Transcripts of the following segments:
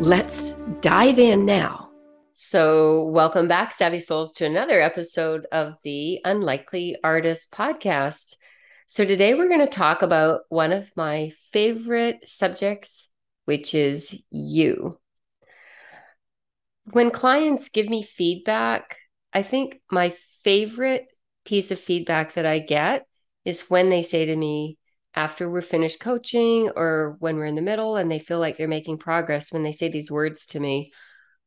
Let's dive in now. So, welcome back, Savvy Souls, to another episode of the Unlikely Artist podcast. So, today we're going to talk about one of my favorite subjects, which is you. When clients give me feedback, I think my favorite piece of feedback that I get is when they say to me, after we're finished coaching or when we're in the middle and they feel like they're making progress when they say these words to me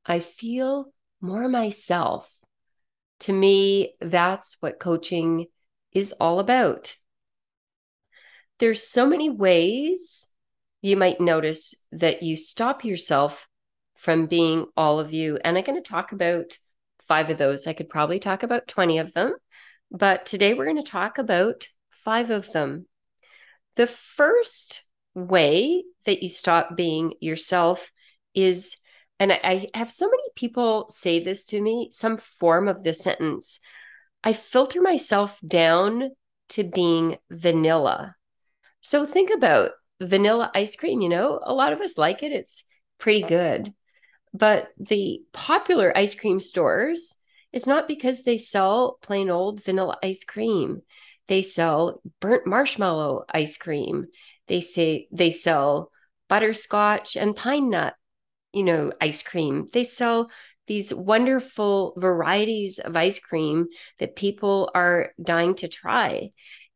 i feel more myself. To me that's what coaching is all about. There's so many ways you might notice that you stop yourself from being all of you and i'm going to talk about five of those. I could probably talk about 20 of them but today we're going to talk about five of them the first way that you stop being yourself is, and I, I have so many people say this to me, some form of this sentence. I filter myself down to being vanilla. So think about vanilla ice cream, you know, a lot of us like it. It's pretty good. But the popular ice cream stores, it's not because they sell plain old vanilla ice cream. They sell burnt marshmallow ice cream. They say they sell butterscotch and pine nut, you know, ice cream. They sell these wonderful varieties of ice cream that people are dying to try.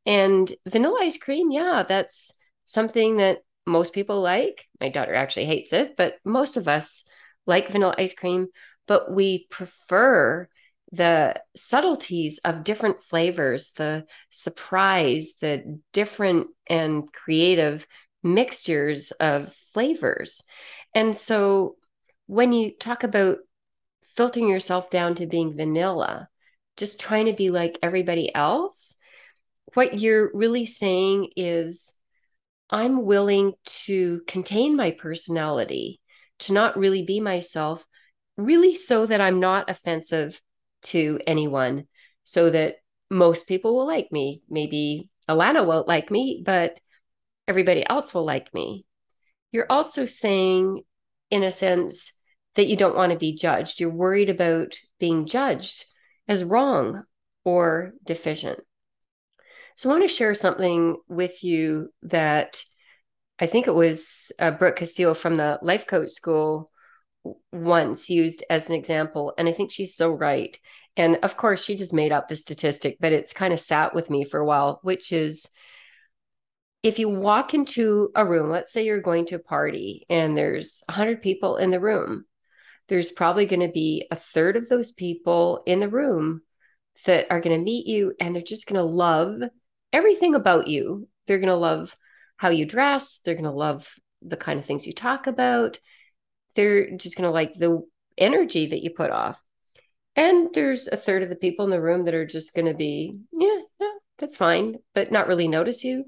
And vanilla ice cream, yeah, that's something that most people like. My daughter actually hates it, but most of us like vanilla ice cream, but we prefer the subtleties of different flavors, the surprise, the different and creative mixtures of flavors. And so when you talk about filtering yourself down to being vanilla, just trying to be like everybody else, what you're really saying is, I'm willing to contain my personality, to not really be myself, really so that I'm not offensive to anyone so that most people will like me. Maybe Alana won't like me, but everybody else will like me. You're also saying, in a sense, that you don't want to be judged. You're worried about being judged as wrong or deficient. So I want to share something with you that I think it was uh, Brooke Castillo from the Life Coach School once used as an example. And I think she's so right. And of course, she just made up the statistic, but it's kind of sat with me for a while, which is if you walk into a room, let's say you're going to a party and there's 100 people in the room, there's probably going to be a third of those people in the room that are going to meet you and they're just going to love everything about you. They're going to love how you dress, they're going to love the kind of things you talk about they're just going to like the energy that you put off. And there's a third of the people in the room that are just going to be, yeah, yeah, that's fine, but not really notice you.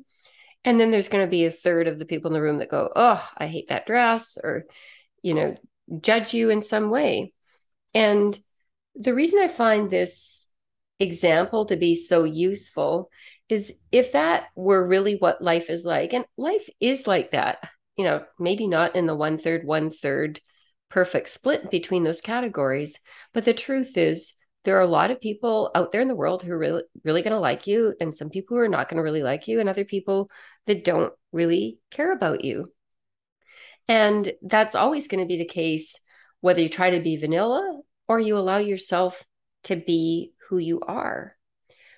And then there's going to be a third of the people in the room that go, oh, I hate that dress, or, you know, judge you in some way. And the reason I find this example to be so useful is if that were really what life is like, and life is like that you know, maybe not in the one third, one third perfect split between those categories. But the truth is, there are a lot of people out there in the world who are really, really going to like you, and some people who are not going to really like you, and other people that don't really care about you. And that's always going to be the case, whether you try to be vanilla or you allow yourself to be who you are.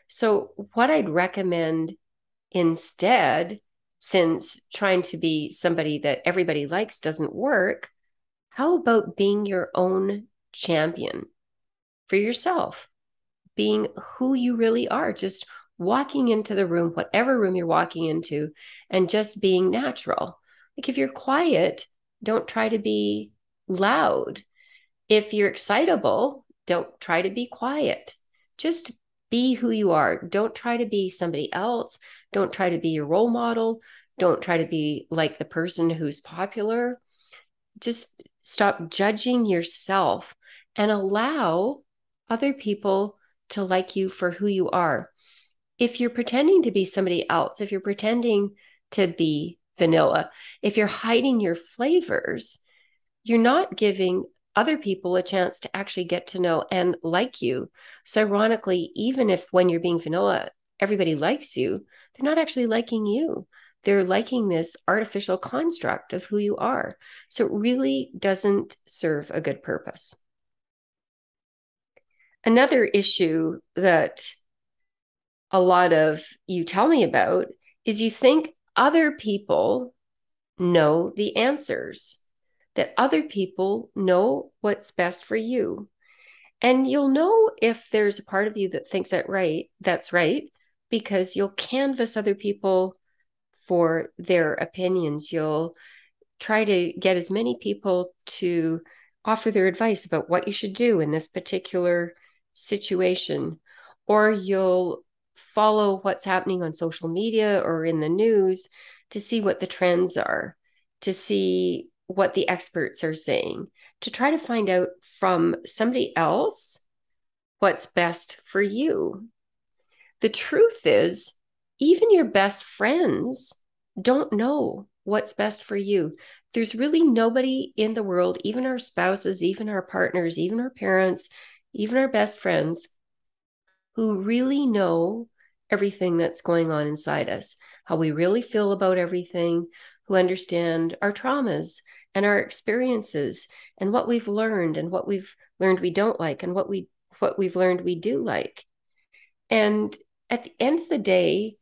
So, what I'd recommend instead since trying to be somebody that everybody likes doesn't work, how about being your own champion for yourself? Being who you really are, just walking into the room, whatever room you're walking into, and just being natural. Like if you're quiet, don't try to be loud. If you're excitable, don't try to be quiet. Just be who you are. Don't try to be somebody else. Don't try to be your role model. Don't try to be like the person who's popular. Just stop judging yourself and allow other people to like you for who you are. If you're pretending to be somebody else, if you're pretending to be vanilla, if you're hiding your flavors, you're not giving other people a chance to actually get to know and like you. So, ironically, even if when you're being vanilla, everybody likes you, they're not actually liking you. They're liking this artificial construct of who you are. So, it really doesn't serve a good purpose. Another issue that a lot of you tell me about is you think other people know the answers that other people know what's best for you. And you'll know if there's a part of you that thinks that right, that's right, because you'll canvass other people for their opinions. You'll try to get as many people to offer their advice about what you should do in this particular situation. Or you'll follow what's happening on social media or in the news to see what the trends are, to see what the experts are saying to try to find out from somebody else what's best for you. The truth is, even your best friends don't know what's best for you. There's really nobody in the world, even our spouses, even our partners, even our parents, even our best friends, who really know everything that's going on inside us, how we really feel about everything, who understand our traumas and our experiences and what we've learned and what we've learned we don't like and what we what we've learned we do like. And at the end of the day,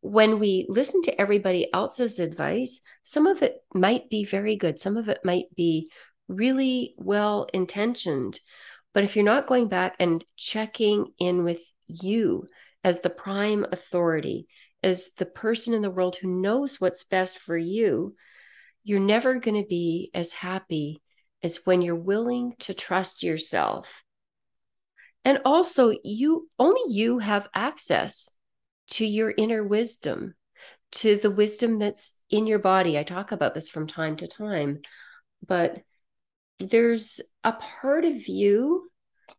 when we listen to everybody else's advice, some of it might be very good, some of it might be really well intentioned. But if you're not going back and checking in with you as the prime authority as the person in the world who knows what's best for you, you're never going to be as happy as when you're willing to trust yourself. And also, you only you have access to your inner wisdom, to the wisdom that's in your body. I talk about this from time to time, but there's a part of you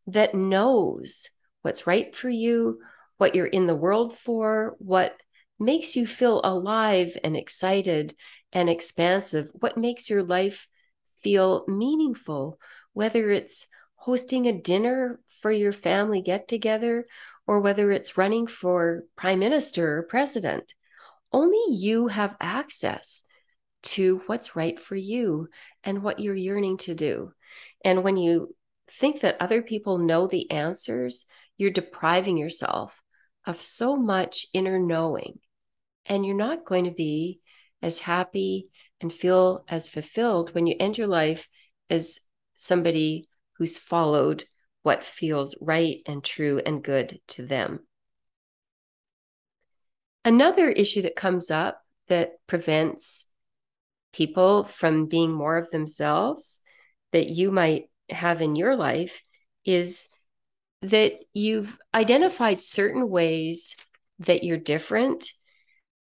that knows what's right for you, what you're in the world for, what makes you feel alive and excited and expansive, what makes your life feel meaningful, whether it's hosting a dinner for your family get together or whether it's running for prime minister or president. Only you have access to what's right for you and what you're yearning to do. And when you think that other people know the answers, you're depriving yourself of so much inner knowing and you're not going to be as happy and feel as fulfilled when you end your life as somebody who's followed what feels right and true and good to them. Another issue that comes up that prevents people from being more of themselves that you might have in your life is that you've identified certain ways that you're different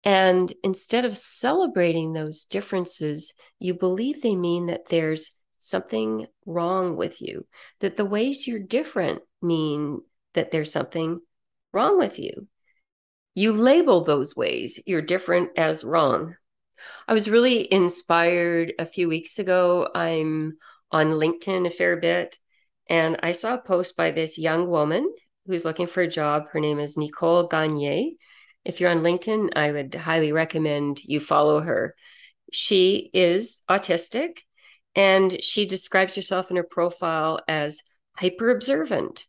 and instead of celebrating those differences, you believe they mean that there's something wrong with you, that the ways you're different mean that there's something wrong with you. You label those ways you're different as wrong. I was really inspired a few weeks ago. I'm on LinkedIn a fair bit, and I saw a post by this young woman who's looking for a job. Her name is Nicole Gagne if you're on LinkedIn, I would highly recommend you follow her. She is autistic and she describes herself in her profile as hyper observant,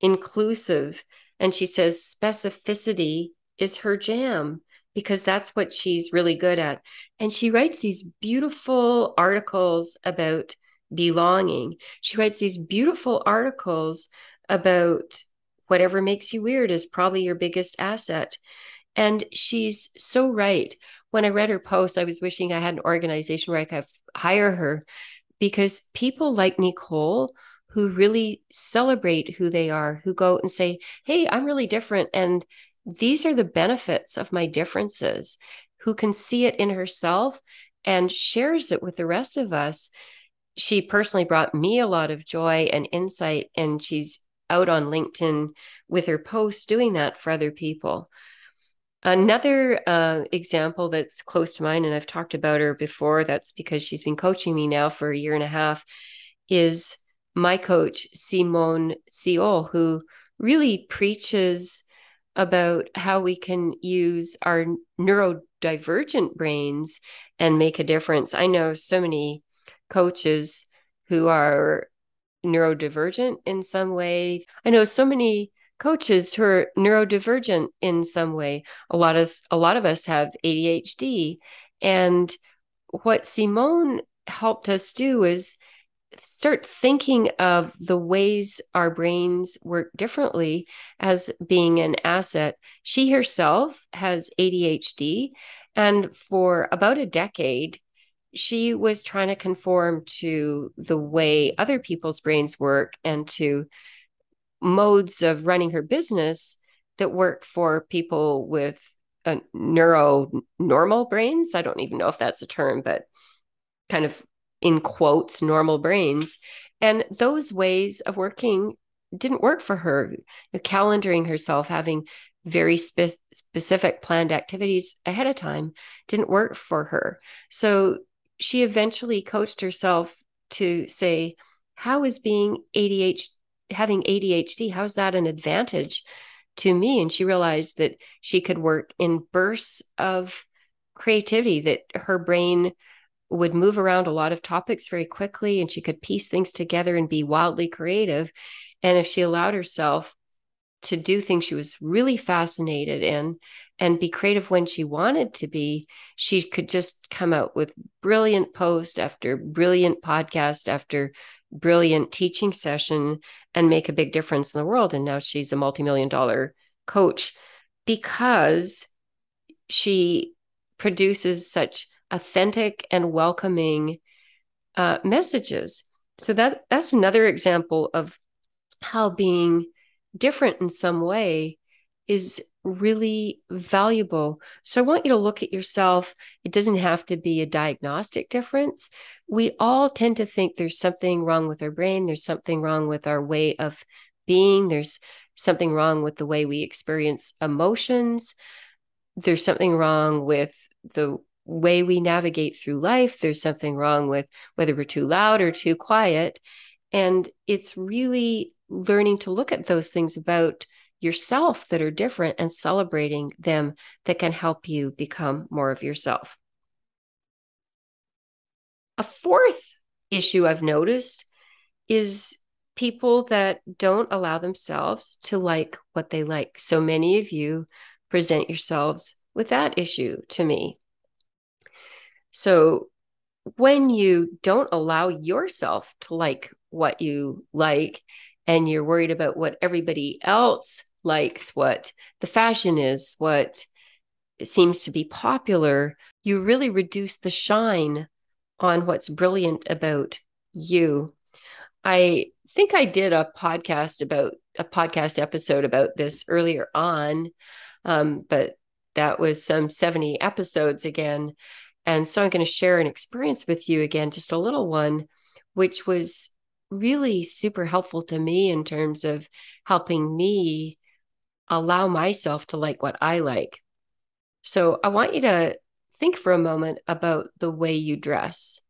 inclusive, and she says specificity is her jam because that's what she's really good at. And she writes these beautiful articles about belonging. She writes these beautiful articles about whatever makes you weird is probably your biggest asset. And she's so right. When I read her post, I was wishing I had an organization where I could hire her because people like Nicole who really celebrate who they are, who go and say, Hey, I'm really different. And these are the benefits of my differences, who can see it in herself and shares it with the rest of us. She personally brought me a lot of joy and insight, and she's out on LinkedIn with her posts doing that for other people. Another uh, example that's close to mine, and I've talked about her before, that's because she's been coaching me now for a year and a half, is my coach, Simone Seol, who really preaches about how we can use our neurodivergent brains and make a difference. I know so many coaches who are neurodivergent in some way. I know so many coaches who are neurodivergent in some way. A lot of a lot of us have ADHD and what Simone helped us do is start thinking of the ways our brains work differently as being an asset. She herself has ADHD, and for about a decade, she was trying to conform to the way other people's brains work and to modes of running her business that work for people with a neuro normal brains. I don't even know if that's a term, but kind of in quotes, normal brains. And those ways of working didn't work for her. calendaring herself, having very spe- specific planned activities ahead of time didn't work for her. So she eventually coached herself to say, how is being ADHD, having ADHD, how is that an advantage to me? And she realized that she could work in bursts of creativity, that her brain would move around a lot of topics very quickly and she could piece things together and be wildly creative. And if she allowed herself to do things she was really fascinated in and be creative when she wanted to be, she could just come out with brilliant post after brilliant podcast after brilliant teaching session and make a big difference in the world. And now she's a multi-million dollar coach because she produces such authentic and welcoming uh, messages. So that that's another example of how being different in some way is really valuable. So I want you to look at yourself. It doesn't have to be a diagnostic difference. We all tend to think there's something wrong with our brain, there's something wrong with our way of being, there's something wrong with the way we experience emotions. There's something wrong with the way we navigate through life. There's something wrong with whether we're too loud or too quiet. And it's really learning to look at those things about yourself that are different and celebrating them that can help you become more of yourself. A fourth issue I've noticed is people that don't allow themselves to like what they like. So many of you present yourselves with that issue to me. So when you don't allow yourself to like what you like and you're worried about what everybody else likes, what the fashion is, what seems to be popular, you really reduce the shine on what's brilliant about you. I think I did a podcast about a podcast episode about this earlier on, um, but that was some 70 episodes again. And so I'm going to share an experience with you again, just a little one, which was really super helpful to me in terms of helping me allow myself to like what I like. So I want you to think for a moment about the way you dress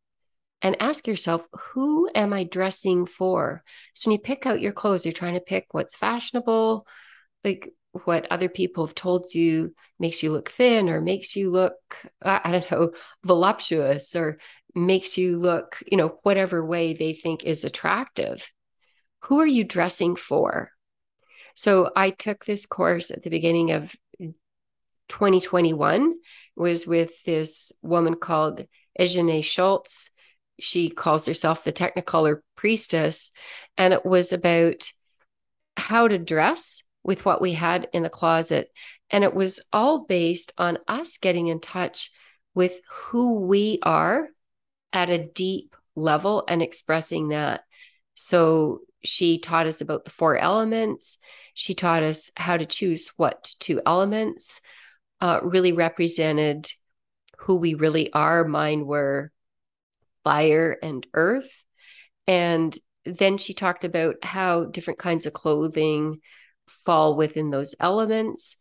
and ask yourself, who am I dressing for? So when you pick out your clothes, you're trying to pick what's fashionable, like what other people have told you makes you look thin or makes you look i don't know voluptuous or makes you look you know whatever way they think is attractive who are you dressing for so i took this course at the beginning of 2021 was with this woman called Ejene Schultz she calls herself the technicolor priestess and it was about how to dress with what we had in the closet. And it was all based on us getting in touch with who we are at a deep level and expressing that. So she taught us about the four elements. She taught us how to choose what two elements uh, really represented who we really are. Mine were fire and earth. And then she talked about how different kinds of clothing fall within those elements.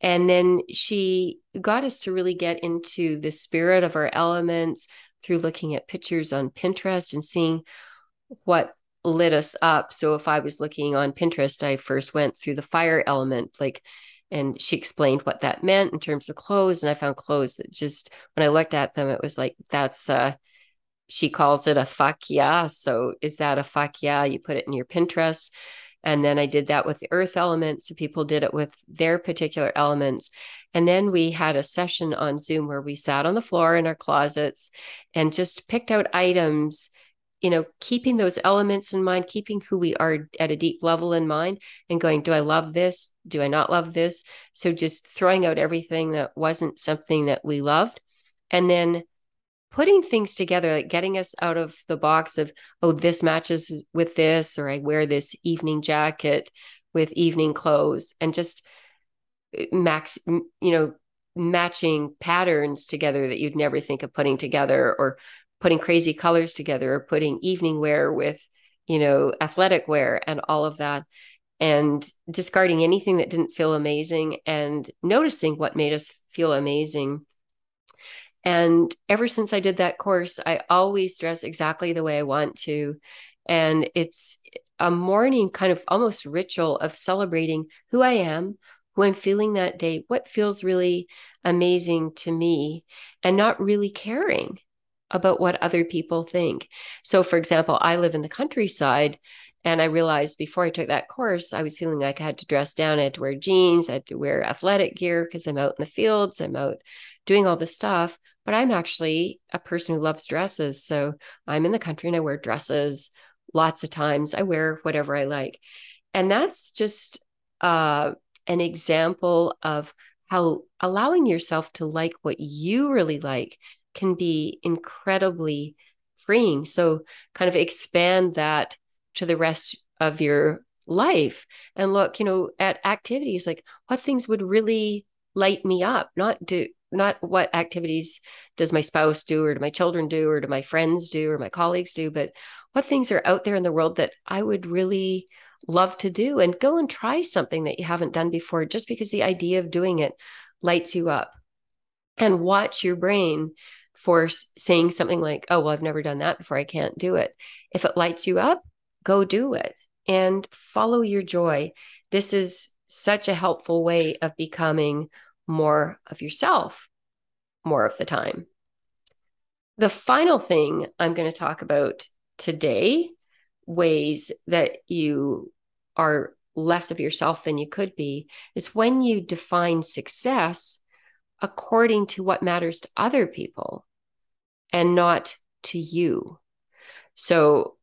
And then she got us to really get into the spirit of our elements through looking at pictures on Pinterest and seeing what lit us up. So if I was looking on Pinterest, I first went through the fire element, like, and she explained what that meant in terms of clothes. And I found clothes that just, when I looked at them, it was like, that's, uh, she calls it a fuck yeah. So is that a fuck yeah? You put it in your Pinterest. And then I did that with the earth elements. So people did it with their particular elements. And then we had a session on Zoom where we sat on the floor in our closets and just picked out items, you know, keeping those elements in mind, keeping who we are at a deep level in mind and going, do I love this? Do I not love this? So just throwing out everything that wasn't something that we loved. And then putting things together, like getting us out of the box of, oh, this matches with this, or I wear this evening jacket with evening clothes, and just eh, max, you know, matching patterns together that you'd never think of putting together, or putting crazy colors together, or putting evening wear with, you know, athletic wear and all of that. And discarding anything that didn't feel amazing and noticing what made us feel amazing and ever since I did that course, I always dress exactly the way I want to. And it's a morning kind of almost ritual of celebrating who I am, who I'm feeling that day, what feels really amazing to me, and not really caring about what other people think. So, for example, I live in the countryside. And I realized before I took that course, I was feeling like I had to dress down. I had to wear jeans. I had to wear athletic gear because I'm out in the fields. I'm out doing all this stuff but I'm actually a person who loves dresses. So I'm in the country and I wear dresses lots of times. I wear whatever I like. And that's just uh, an example of how allowing yourself to like what you really like can be incredibly freeing. So, kind of expand that to the rest of your life and look, you know, at activities like what things would really light me up, not do not what activities does my spouse do or do my children do or do my friends do or my colleagues do but what things are out there in the world that i would really love to do and go and try something that you haven't done before just because the idea of doing it lights you up and watch your brain for saying something like oh well i've never done that before i can't do it. If it lights you up go do it and follow your joy. This is such a helpful way of becoming more of yourself more of the time. The final thing I'm going to talk about today, ways that you are less of yourself than you could be, is when you define success according to what matters to other people and not to you. So,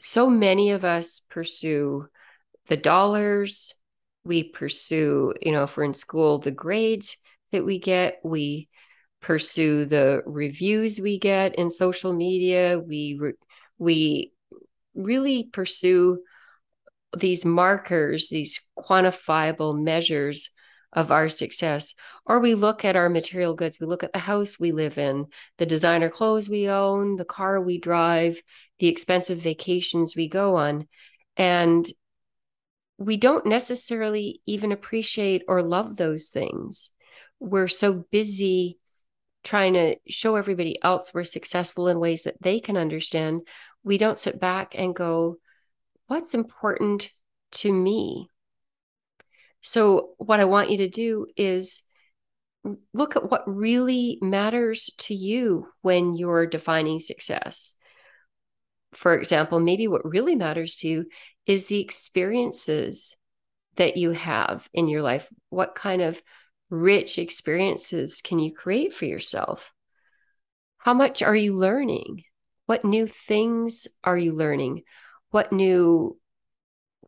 so many of us pursue the dollars, we pursue, you know, if we're in school, the grades that we get, we pursue the reviews we get in social media, we re- we really pursue these markers, these quantifiable measures of our success. Or we look at our material goods, we look at the house we live in, the designer clothes we own, the car we drive, the expensive vacations we go on. And we don't necessarily even appreciate or love those things. We're so busy trying to show everybody else we're successful in ways that they can understand. We don't sit back and go, what's important to me? So, what I want you to do is look at what really matters to you when you're defining success for example, maybe what really matters to you is the experiences that you have in your life. What kind of rich experiences can you create for yourself? How much are you learning? What new things are you learning? What new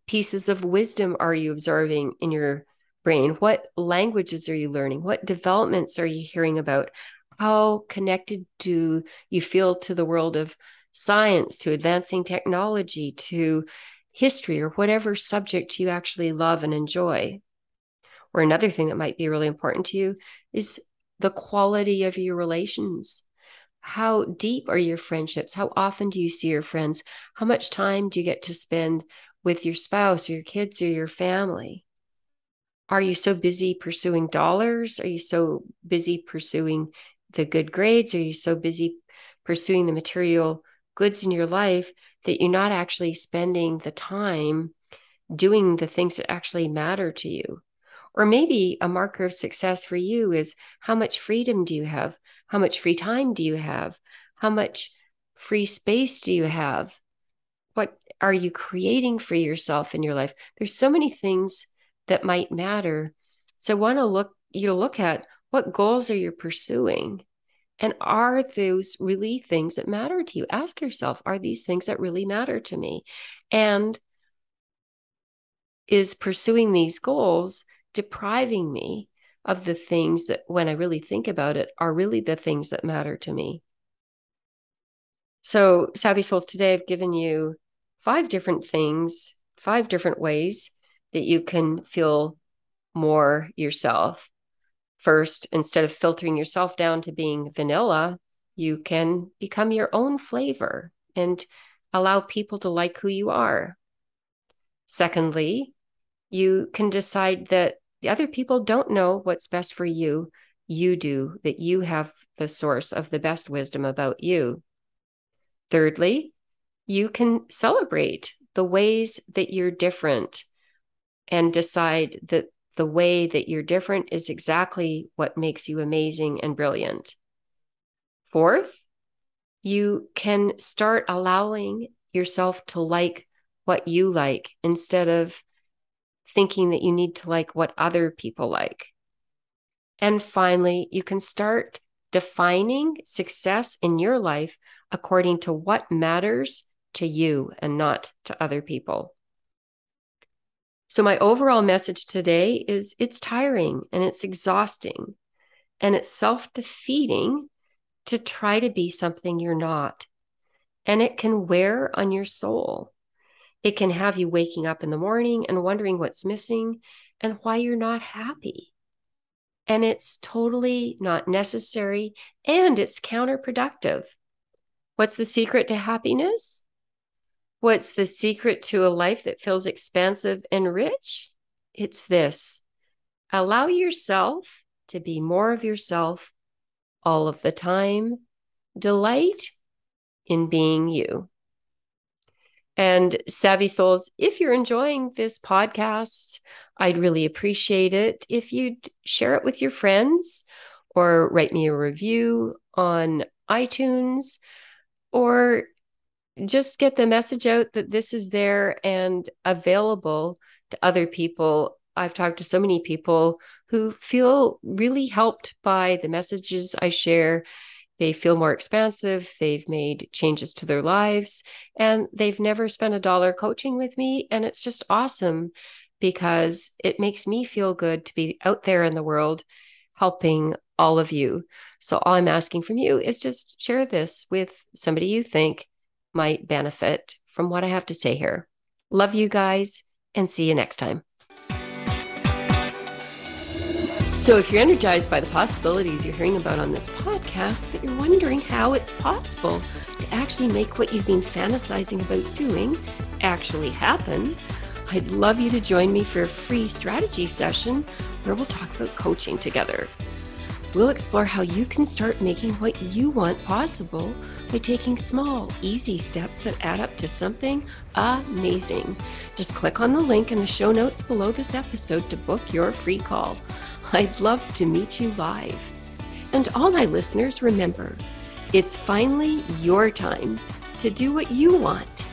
pieces of wisdom are you observing in your brain? What languages are you learning? What developments are you hearing about? How connected do you feel to the world of science to advancing technology to history or whatever subject you actually love and enjoy. Or another thing that might be really important to you is the quality of your relations. How deep are your friendships? How often do you see your friends? How much time do you get to spend with your spouse or your kids or your family? Are you so busy pursuing dollars? Are you so busy pursuing the good grades? Are you so busy pursuing the material goods in your life that you're not actually spending the time doing the things that actually matter to you? Or maybe a marker of success for you is how much freedom do you have? How much free time do you have? How much free space do you have? What are you creating for yourself in your life? There's so many things that might matter. So I want to look you to look at what goals are you pursuing? And are those really things that matter to you? Ask yourself, are these things that really matter to me? And is pursuing these goals depriving me of the things that, when I really think about it, are really the things that matter to me? So, Savvy Souls, today I've given you five different things, five different ways that you can feel more yourself. First, instead of filtering yourself down to being vanilla, you can become your own flavor and allow people to like who you are. Secondly, you can decide that the other people don't know what's best for you. You do, that you have the source of the best wisdom about you. Thirdly, you can celebrate the ways that you're different and decide that the way that you're different is exactly what makes you amazing and brilliant. Fourth, you can start allowing yourself to like what you like instead of thinking that you need to like what other people like. And finally, you can start defining success in your life according to what matters to you and not to other people. So, my overall message today is it's tiring and it's exhausting and it's self defeating to try to be something you're not. And it can wear on your soul. It can have you waking up in the morning and wondering what's missing and why you're not happy. And it's totally not necessary and it's counterproductive. What's the secret to happiness? What's the secret to a life that feels expansive and rich? It's this allow yourself to be more of yourself all of the time. Delight in being you. And Savvy Souls, if you're enjoying this podcast, I'd really appreciate it if you'd share it with your friends or write me a review on iTunes or just get the message out that this is there and available to other people. I've talked to so many people who feel really helped by the messages I share. They feel more expansive. They've made changes to their lives and they've never spent a dollar coaching with me. And it's just awesome because it makes me feel good to be out there in the world helping all of you. So, all I'm asking from you is just share this with somebody you think might benefit from what I have to say here. Love you guys and see you next time. So, if you're energized by the possibilities you're hearing about on this podcast, but you're wondering how it's possible to actually make what you've been fantasizing about doing actually happen, I'd love you to join me for a free strategy session where we'll talk about coaching together. We'll explore how you can start making what you want possible by taking small, easy steps that add up to something amazing. Just click on the link in the show notes below this episode to book your free call. I'd love to meet you live. And all my listeners, remember, it's finally your time to do what you want